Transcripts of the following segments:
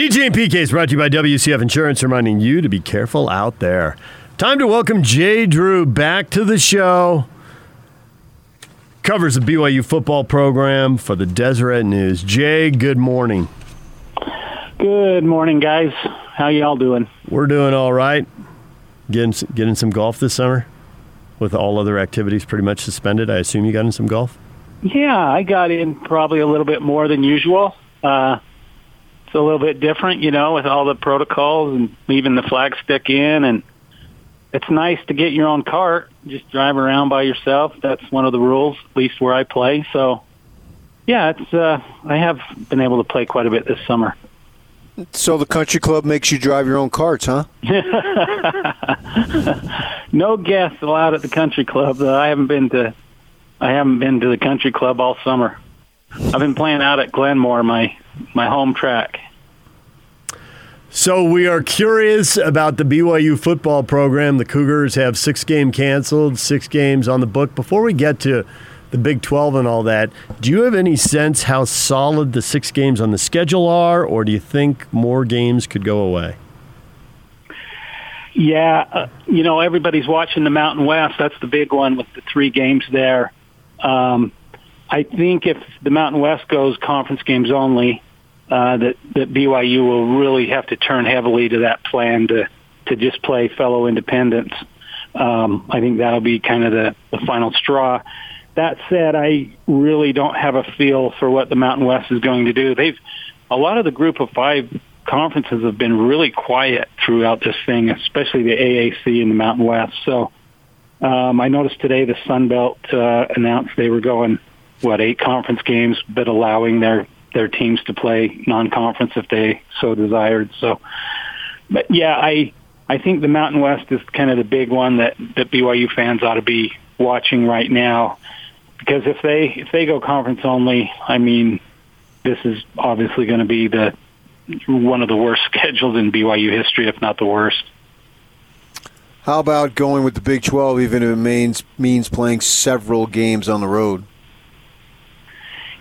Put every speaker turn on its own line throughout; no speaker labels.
DJ and PK is brought to you by WCF Insurance, reminding you to be careful out there. Time to welcome Jay Drew back to the show. Covers the BYU football program for the Deseret News. Jay, good morning.
Good morning, guys. How y'all doing?
We're doing all right. Getting getting some golf this summer, with all other activities pretty much suspended. I assume you got in some golf.
Yeah, I got in probably a little bit more than usual. Uh, it's a little bit different, you know, with all the protocols and leaving the flag stick in, and it's nice to get your own cart, just drive around by yourself. That's one of the rules, at least where I play. So, yeah, it's uh, I have been able to play quite a bit this summer.
So the country club makes you drive your own carts, huh?
no guests allowed at the country club. Though I haven't been to, I haven't been to the country club all summer. I've been playing out at Glenmoor, my my home track.
So we are curious about the BYU football program. The Cougars have six game canceled, six games on the book. Before we get to the Big 12 and all that, do you have any sense how solid the six games on the schedule are, or do you think more games could go away?
Yeah, uh, you know, everybody's watching the Mountain West. That's the big one with the three games there. Um, I think if the Mountain West goes conference games only, uh, that that BYU will really have to turn heavily to that plan to to just play fellow independents. Um, I think that'll be kind of the, the final straw. That said, I really don't have a feel for what the Mountain West is going to do. They've a lot of the group of five conferences have been really quiet throughout this thing, especially the AAC and the Mountain West. So um, I noticed today the Sun Belt uh, announced they were going what eight conference games, but allowing their their teams to play non-conference if they so desired. So, but yeah, I I think the Mountain West is kind of the big one that that BYU fans ought to be watching right now because if they if they go conference only, I mean, this is obviously going to be the one of the worst schedules in BYU history, if not the worst.
How about going with the Big 12, even if it means means playing several games on the road?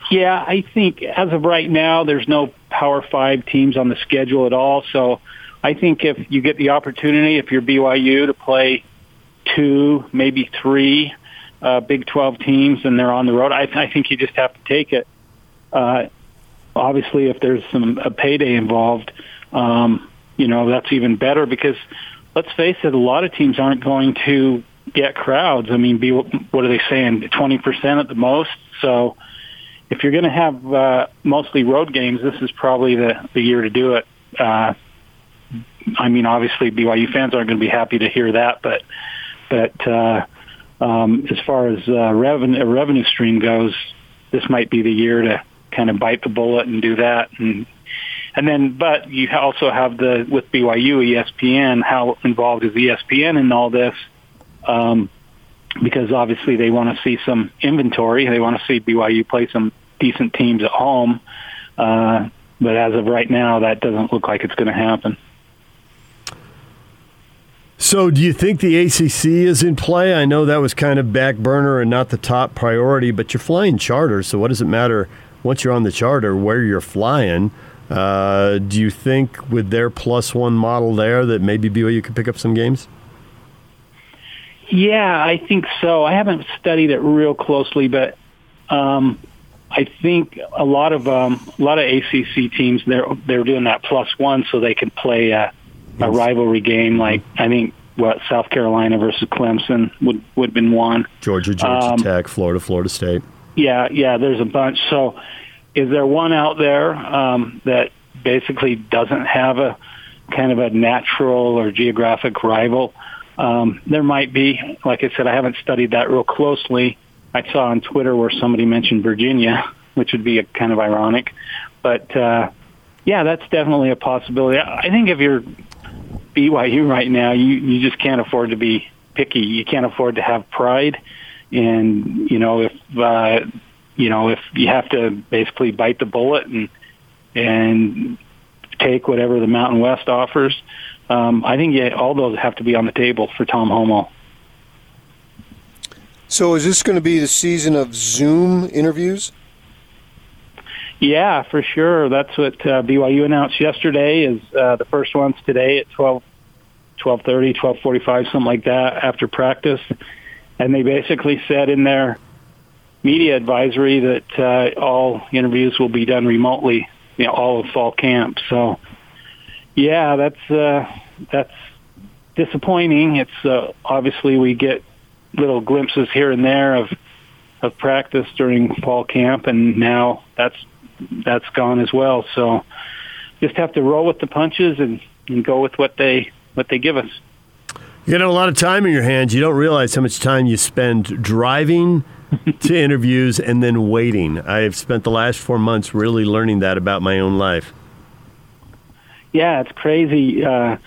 Yeah, I think as of right now, there's no Power Five teams on the schedule at all. So I think if you get the opportunity, if you're BYU, to play two, maybe three uh, Big 12 teams and they're on the road, I, I think you just have to take it. Uh, obviously, if there's some a payday involved, um, you know that's even better because let's face it, a lot of teams aren't going to get crowds. I mean, be what are they saying? Twenty percent at the most. So if you're going to have uh, mostly road games, this is probably the, the year to do it. Uh, I mean, obviously BYU fans aren't going to be happy to hear that, but but uh, um, as far as uh, revenue revenue stream goes, this might be the year to kind of bite the bullet and do that. And and then, but you also have the with BYU ESPN. How involved is ESPN in all this? Um, because obviously they want to see some inventory. They want to see BYU play some decent teams at home. Uh, but as of right now, that doesn't look like it's going to happen.
So, do you think the ACC is in play? I know that was kind of back burner and not the top priority, but you're flying charter, so what does it matter once you're on the charter where you're flying? Uh, do you think with their plus one model there that maybe BYU could pick up some games?
Yeah, I think so. I haven't studied it real closely, but um, I think a lot of um, a lot of ACC teams they're they're doing that plus one so they can play a, a rivalry game. Like I think what South Carolina versus Clemson would would have been one.
Georgia, Georgia um, Tech, Florida, Florida State.
Yeah, yeah. There's a bunch. So, is there one out there um, that basically doesn't have a kind of a natural or geographic rival? Um, there might be. Like I said, I haven't studied that real closely. I saw on Twitter where somebody mentioned Virginia, which would be a kind of ironic. But uh, yeah, that's definitely a possibility. I think if you're BYU right now, you you just can't afford to be picky. You can't afford to have pride, and you know if uh, you know if you have to basically bite the bullet and and take whatever the Mountain West offers, um, I think yeah, all those have to be on the table for Tom Holmoe.
So, is this going to be the season of Zoom interviews?
Yeah, for sure. That's what uh, BYU announced yesterday. Is uh, the first ones today at twelve, twelve thirty, twelve forty-five, something like that after practice, and they basically said in their media advisory that uh, all interviews will be done remotely. You know, all of fall camp. So, yeah, that's uh, that's disappointing. It's uh, obviously we get little glimpses here and there of of practice during fall camp, and now that's that's gone as well. So just have to roll with the punches and, and go with what they what they give us.
You got a lot of time in your hands. You don't realize how much time you spend driving to interviews and then waiting. I have spent the last four months really learning that about my own life.
Yeah, it's crazy. Uh,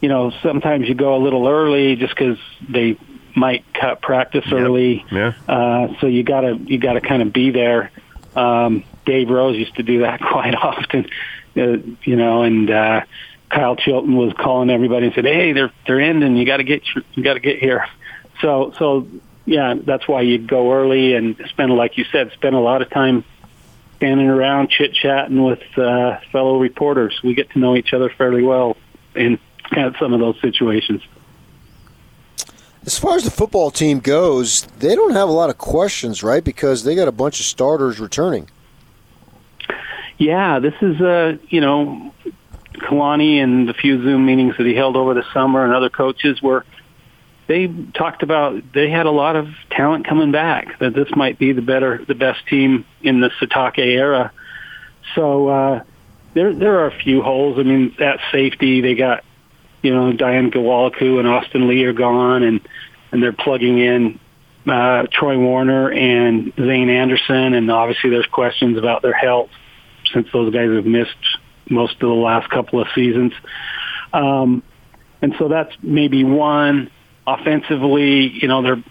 you know, sometimes you go a little early just because they might cut practice early.
Yeah.
Uh, so you gotta you gotta kind of be there. Um, Dave Rose used to do that quite often, uh, you know, and uh, Kyle Chilton was calling everybody and said, "Hey, they're they're ending. You got to get you got to get here." So so yeah, that's why you go early and spend, like you said, spend a lot of time standing around chit chatting with uh, fellow reporters. We get to know each other fairly well in of some of those situations.
As far as the football team goes, they don't have a lot of questions, right? Because they got a bunch of starters returning.
Yeah, this is uh, you know, Kalani and the few Zoom meetings that he held over the summer and other coaches were they talked about they had a lot of talent coming back that this might be the better the best team in the Sitake era. So uh there there are a few holes. I mean, at safety they got you know, Dayan Ghanwoloku and Austin Lee are gone and and they're plugging in uh Troy Warner and Zayne Anderson and obviously there's questions about their health since those guys have missed most of the last couple of seasons. Um, and so that's maybe one. Offensively, you know, they're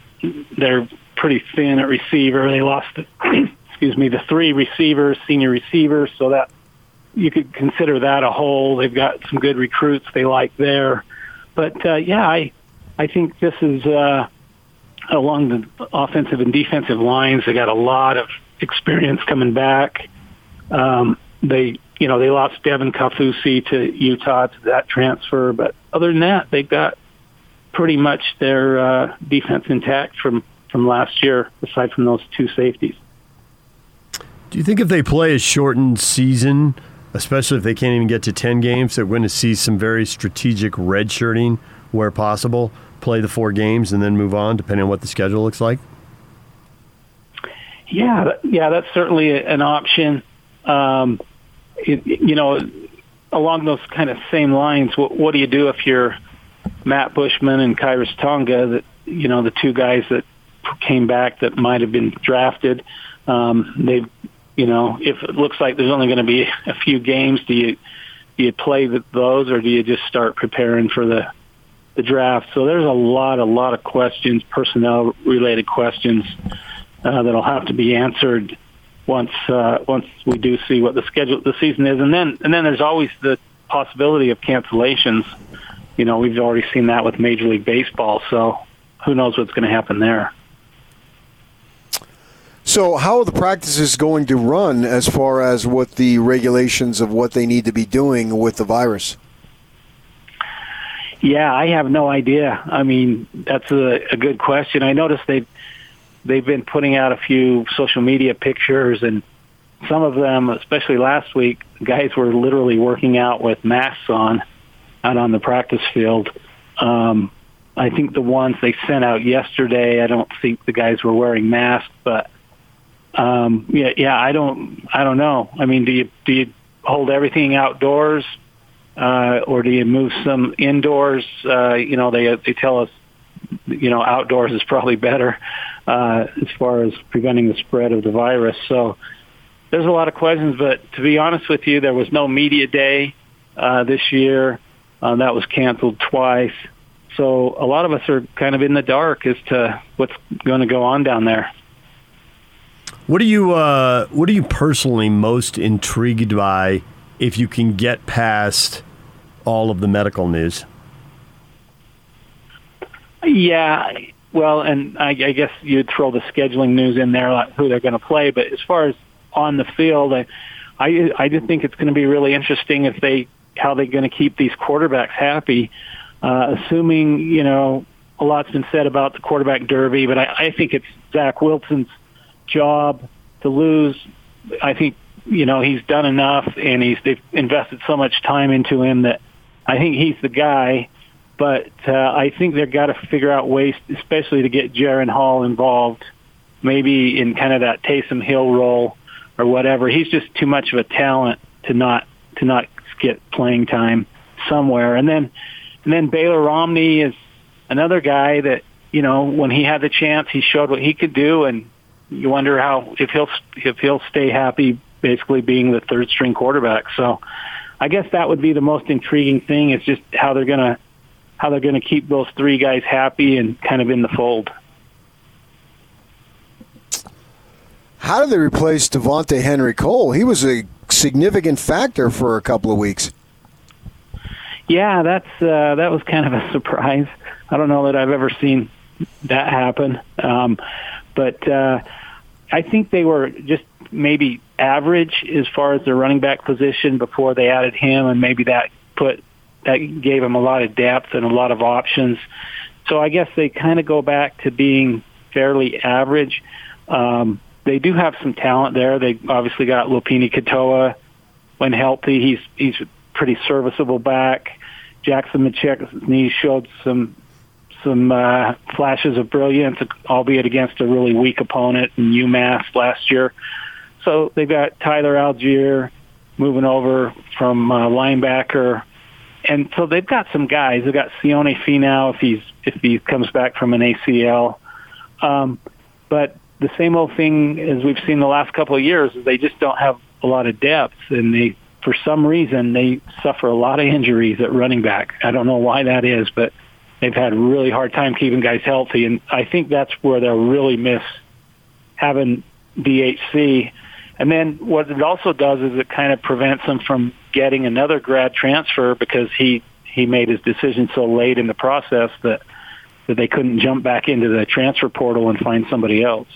they're pretty thin at receiver. They lost, the, excuse me, the three receivers, senior receivers, so that you could consider that a whole. They've got some good recruits they like there, but uh, yeah, I I think this is uh, along the offensive and defensive lines. They got a lot of experience coming back. Um, they, you know, they lost Devin Kaufusi to Utah to that transfer, but other than that, they've got pretty much their uh, defense intact from from last year, aside from those two safeties.
Do you think if they play a shortened season, especially if they can't even get to 10 games, they're going to see some very strategic redshirting where possible, play the four games and then move on, depending on what the schedule looks like?
Yeah, yeah, that's certainly an option. Um, it, you know, along those kind of same lines, what, what do you do if you're Matt Bushman and Khyiris Tonga, that you know the two guys that came back that might have been drafted? Um, they, you know, if it looks like there's only going to be a few games, do you do you play those or do you just start preparing for the the draft? So there's a lot, a lot of questions, personnel related questions uh, that'll have to be answered once uh, once we do see what the schedule the season is, and then and then there's always the possibility of cancellations. You know, we've already seen that with Major League Baseball, so who knows what's going to happen there.
So, how are the practices going to run as far as what the regulations of what they need to be doing with the virus?
Yeah, I have no idea. I mean, that's a, a good question. I noticed they they've been putting out a few social media pictures, and some of them, especially last week, guys were literally working out with masks on out on the practice field. Um, I think the ones they sent out yesterday, I don't think the guys were wearing masks, but um, yeah, yeah, I don't, I don't know. I mean, do you do you hold everything outdoors, uh, or do you move some indoors? Uh, you know, they they tell us, you know, outdoors is probably better uh, as far as preventing the spread of the virus. So there's a lot of questions, but to be honest with you, there was no media day uh, this year. Uh, that was canceled twice. So a lot of us are kind of in the dark as to what's going to go on down there.
What are you uh, What are you personally most intrigued by if you can get past all of the medical news?
Yeah, well, and I, I guess you'd throw the scheduling news in there, like who they're going to play. But as far as on the field, I, I I just think it's going to be really interesting if they how they're going to keep these quarterbacks happy, uh, assuming you know a lot's been said about the quarterback derby, but I, I think it's Zach Wilson's job to lose. I think you know he's done enough, and he's they've invested so much time into him that I think he's the guy. But uh, I think they've got to figure out ways, especially to get Jaren Hall involved, maybe in kind of that Taysom Hill role or whatever. He's just too much of a talent to not to not get playing time somewhere. And then and then Baylor Romney is another guy that you know when he had the chance, he showed what he could do, and you wonder how if he'll if he'll stay happy, basically being the third string quarterback. So, I guess that would be the most intriguing thing is just how they're gonna how they're gonna keep those three guys happy and kind of in the fold.
How did they replace Devonta'e Henry-Cole? He was a significant factor for a couple of weeks.
Yeah, that's uh, that was kind of a surprise. I don't know that I've ever seen that happen, um, but uh, I think they were just maybe average as far as their running back position before they added him, and maybe that put that gave them a lot of depth and a lot of options. So I guess they kind of go back to being fairly average. Um, they do have some talent there. They obviously got Lopini Katoa when healthy. He's he's pretty serviceable back. Jackson McChesney showed some some uh, flashes of brilliance, albeit against a really weak opponent in UMass last year. So they've got Tyler Allgeier moving over from uh, linebacker, and so they've got some guys. They've got Sione Finau if he's if he comes back from an ACL. Um, but the same old thing as we've seen the last couple of years is they just don't have a lot of depth, and they for some reason they suffer a lot of injuries at running back. I don't know why that is, but they've had a really hard time keeping guys healthy, and I think that's where they'll really miss having DHC. And then what it also does is it kind of prevents them from getting another grad transfer because he he made his decision so late in the process that that they couldn't jump back into the transfer portal and find somebody else.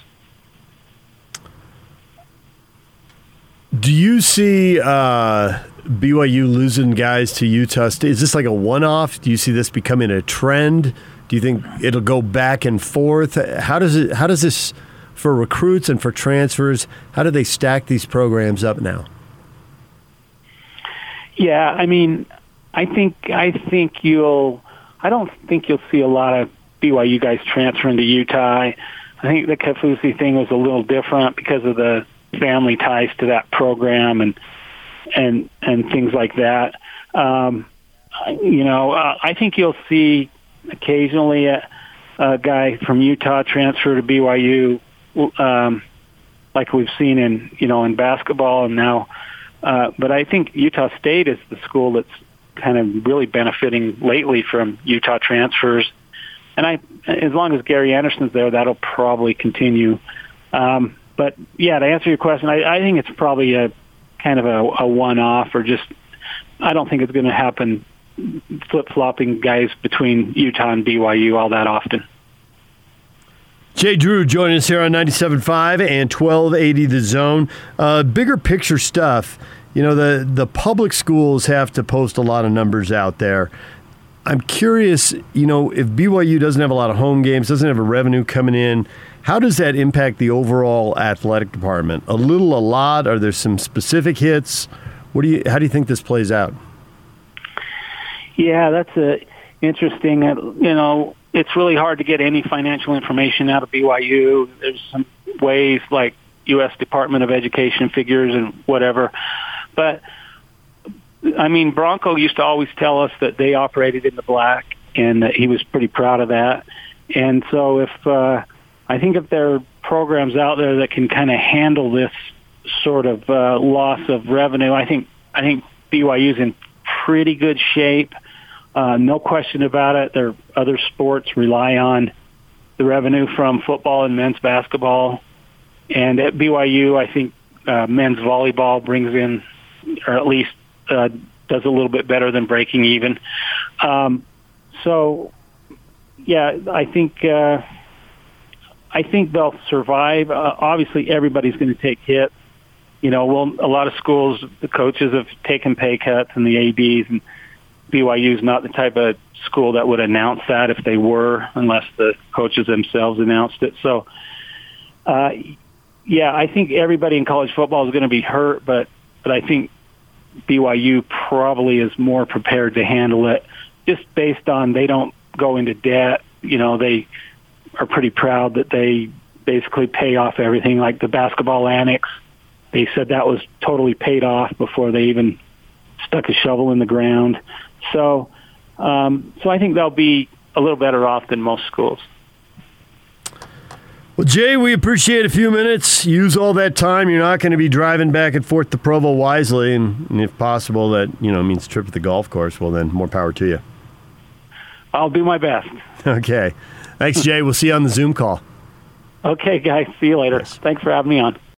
Do you see uh, BYU losing guys to Utah State? Is this like a one-off? Do you see this becoming a trend? Do you think it'll go back and forth? How does it? How does this for recruits and for transfers? How do they stack these programs up now?
Yeah, I mean, I think I think you'll. I don't think you'll see a lot of BYU guys transferring to Utah. I think the Kaufusi thing was a little different because of the family ties to that program and and and things like that. Um, you know, uh, I think you'll see occasionally a, a guy from Utah transfer to BYU, um, like we've seen in you know in basketball and now. Uh, but I think Utah State is the school that's kind of really benefiting lately from Utah transfers, and I, as long as Gary Anderson's there, that'll probably continue. Um, but yeah, to answer your question, I, I think it's probably a kind of a, a one-off, or just I don't think it's going to happen flip-flopping guys between Utah and BYU all that often.
Jay Drew joining us here on 97.5 and 1280 The Zone. Uh, bigger picture stuff. You know, the, the public schools have to post a lot of numbers out there. I'm curious, you know, if BYU doesn't have a lot of home games, doesn't have a revenue coming in, how does that impact the overall athletic department? A little, a lot? Are there some specific hits? What do you? How do you think this plays out?
Yeah, that's a interesting. Uh, you know, it's really hard to get any financial information out of BYU. There's some ways like U.S. Department of Education figures and whatever, but I mean, Bronco used to always tell us that they operated in the black, and that he was pretty proud of that. And so, if uh, I think if there are programs out there that can kind of handle this sort of uh, loss of revenue, I think I think BYU's in pretty good shape. Uh, no question about it. There other sports rely on the revenue from football and men's basketball, and at BYU, I think uh, men's volleyball brings in, or at least uh, does a little bit better than breaking even. Um, so, yeah, I think. Uh, I think they'll survive. Uh, obviously, everybody's going to take hits. you know, well, a lot of schools, the coaches have taken pay cuts and the ADs, and BYU is not the type of school that would announce that if they were, unless the coaches themselves announced it. So, uh, yeah, I think everybody in college football is going to be hurt, but but I think BYU probably is more prepared to handle it, just based on they don't go into debt. You know, they are pretty proud that they basically pay off everything, like the basketball annex. They said that was totally paid off before they even stuck a shovel in the ground. So, um, so I think they'll be a little better off than most schools.
Well, Jay, we appreciate a few minutes. Use all that time. You're not going to be driving back and forth to Provo wisely, and, and if possible, that you know means a trip to the golf course. Well, then more power to you.
I'll do my best.
Okay. Thanks, Jay. We'll see you on the Zoom call.
Okay, guys. See you later. Yes. Thanks for having me on.